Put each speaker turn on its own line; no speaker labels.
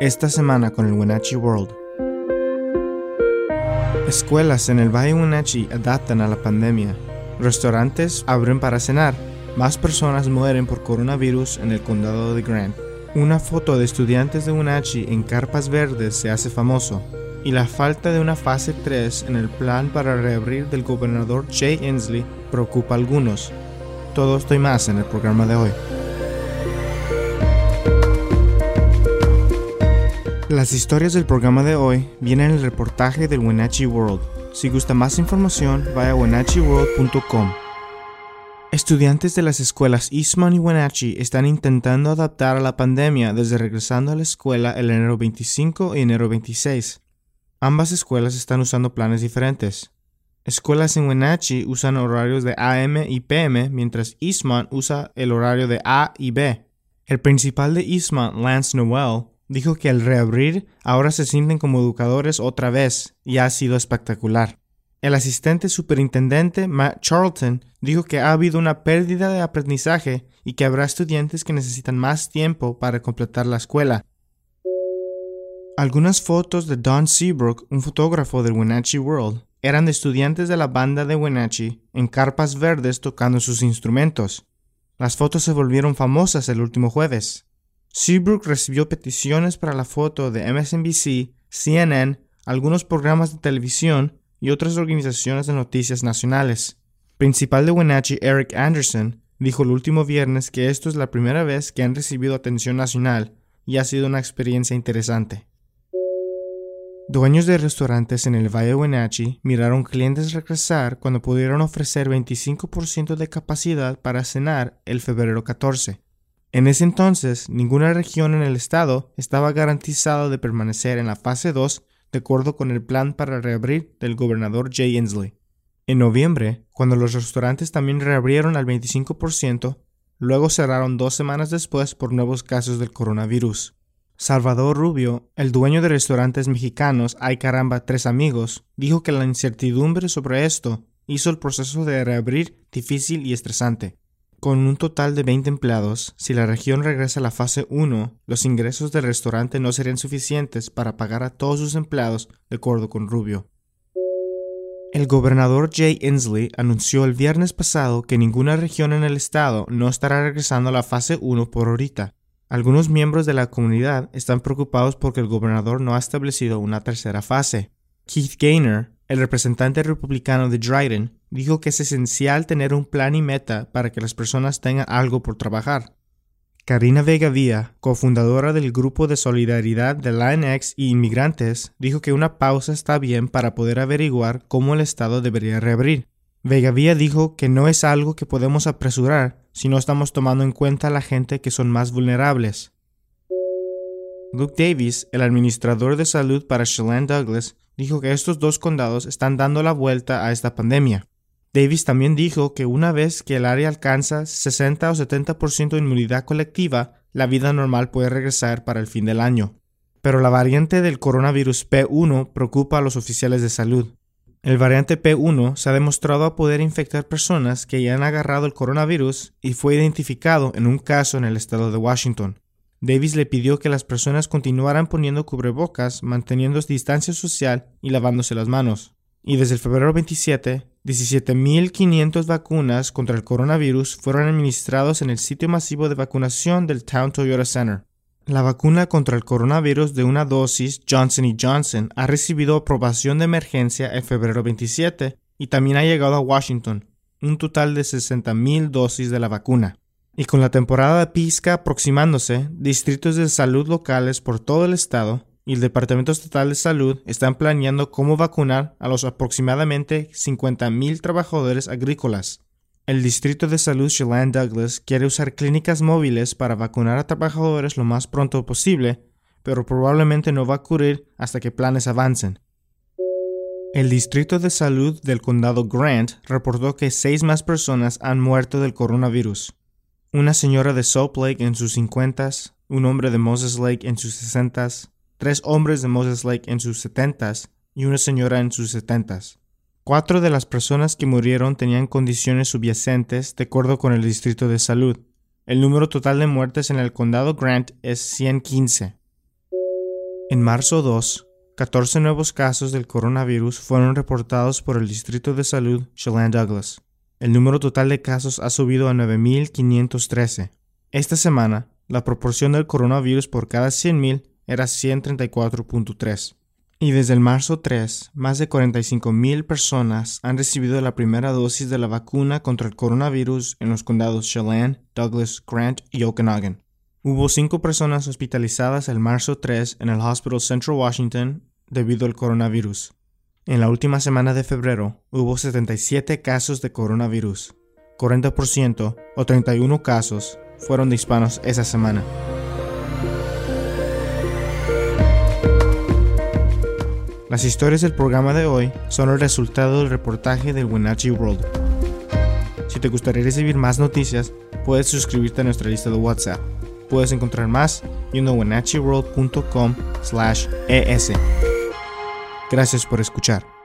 Esta semana con el Wenatchee World. Escuelas en el Valle Wenatchee adaptan a la pandemia. Restaurantes abren para cenar. Más personas mueren por coronavirus en el condado de Grant. Una foto de estudiantes de Wenatchee en carpas verdes se hace famoso. Y la falta de una fase 3 en el plan para reabrir del gobernador Jay Inslee preocupa a algunos. Todo esto y más en el programa de hoy. Las historias del programa de hoy vienen en el reportaje del Wenatchee World. Si gusta más información, vaya a wenatcheeworld.com. Estudiantes de las escuelas Eastman y Wenatchee están intentando adaptar a la pandemia desde regresando a la escuela el enero 25 y enero 26. Ambas escuelas están usando planes diferentes. Escuelas en Wenatchee usan horarios de AM y PM, mientras Eastman usa el horario de A y B. El principal de Eastman, Lance Noel, dijo que al reabrir ahora se sienten como educadores otra vez y ha sido espectacular. El asistente superintendente Matt Charlton dijo que ha habido una pérdida de aprendizaje y que habrá estudiantes que necesitan más tiempo para completar la escuela. Algunas fotos de Don Seabrook, un fotógrafo del Wenatchee World, eran de estudiantes de la banda de Wenatchee en carpas verdes tocando sus instrumentos. Las fotos se volvieron famosas el último jueves. Seabrook recibió peticiones para la foto de MSNBC, CNN, algunos programas de televisión y otras organizaciones de noticias nacionales. Principal de Wenatchee Eric Anderson dijo el último viernes que esto es la primera vez que han recibido atención nacional y ha sido una experiencia interesante. Dueños de restaurantes en el Valle de Wenatchee miraron clientes regresar cuando pudieron ofrecer 25% de capacidad para cenar el febrero 14. En ese entonces, ninguna región en el estado estaba garantizada de permanecer en la fase 2 de acuerdo con el plan para reabrir del gobernador Jay Inslee. En noviembre, cuando los restaurantes también reabrieron al 25%, luego cerraron dos semanas después por nuevos casos del coronavirus. Salvador Rubio, el dueño de restaurantes mexicanos Ay Caramba Tres Amigos, dijo que la incertidumbre sobre esto hizo el proceso de reabrir difícil y estresante. Con un total de 20 empleados, si la región regresa a la fase 1, los ingresos del restaurante no serían suficientes para pagar a todos sus empleados, de acuerdo con Rubio. El gobernador Jay Inslee anunció el viernes pasado que ninguna región en el estado no estará regresando a la fase 1 por ahorita. Algunos miembros de la comunidad están preocupados porque el gobernador no ha establecido una tercera fase. Keith Gaynor, el representante republicano de Dryden, dijo que es esencial tener un plan y meta para que las personas tengan algo por trabajar. Karina Vega Vía, cofundadora del grupo de solidaridad de Latinx y inmigrantes, dijo que una pausa está bien para poder averiguar cómo el Estado debería reabrir. Vega Vía dijo que no es algo que podemos apresurar si no estamos tomando en cuenta a la gente que son más vulnerables. Luke Davis, el administrador de salud para Chelan Douglas, dijo que estos dos condados están dando la vuelta a esta pandemia. Davis también dijo que una vez que el área alcanza 60 o 70% de inmunidad colectiva, la vida normal puede regresar para el fin del año. Pero la variante del coronavirus P1 preocupa a los oficiales de salud. El variante P1 se ha demostrado poder infectar personas que ya han agarrado el coronavirus y fue identificado en un caso en el estado de Washington. Davis le pidió que las personas continuaran poniendo cubrebocas, manteniendo distancia social y lavándose las manos. Y desde febrero 27, 17.500 vacunas contra el coronavirus fueron administrados en el sitio masivo de vacunación del Town Toyota Center. La vacuna contra el coronavirus de una dosis Johnson Johnson ha recibido aprobación de emergencia el febrero 27 y también ha llegado a Washington, un total de 60.000 dosis de la vacuna. Y con la temporada de pizca aproximándose, distritos de salud locales por todo el estado y el Departamento Estatal de Salud están planeando cómo vacunar a los aproximadamente 50.000 trabajadores agrícolas. El Distrito de Salud Chelan Douglas quiere usar clínicas móviles para vacunar a trabajadores lo más pronto posible, pero probablemente no va a ocurrir hasta que planes avancen. El Distrito de Salud del Condado Grant reportó que seis más personas han muerto del coronavirus una señora de Salt Lake en sus cincuentas, un hombre de Moses Lake en sus sesentas, tres hombres de Moses Lake en sus setentas y una señora en sus setentas. Cuatro de las personas que murieron tenían condiciones subyacentes de acuerdo con el Distrito de Salud. El número total de muertes en el condado Grant es 115. En marzo 2, 14 nuevos casos del coronavirus fueron reportados por el Distrito de Salud Chelan Douglas. El número total de casos ha subido a 9.513. Esta semana, la proporción del coronavirus por cada 100.000 era 134.3. Y desde el marzo 3, más de 45.000 personas han recibido la primera dosis de la vacuna contra el coronavirus en los condados Chelan, Douglas, Grant y Okanagan. Hubo cinco personas hospitalizadas el marzo 3 en el Hospital Central Washington debido al coronavirus. En la última semana de febrero hubo 77 casos de coronavirus. 40% o 31 casos fueron de hispanos esa semana. Las historias del programa de hoy son el resultado del reportaje del Wenatchee World. Si te gustaría recibir más noticias, puedes suscribirte a nuestra lista de WhatsApp. Puedes encontrar más yendo a wenatcheeworld.com/es. Gracias por escuchar.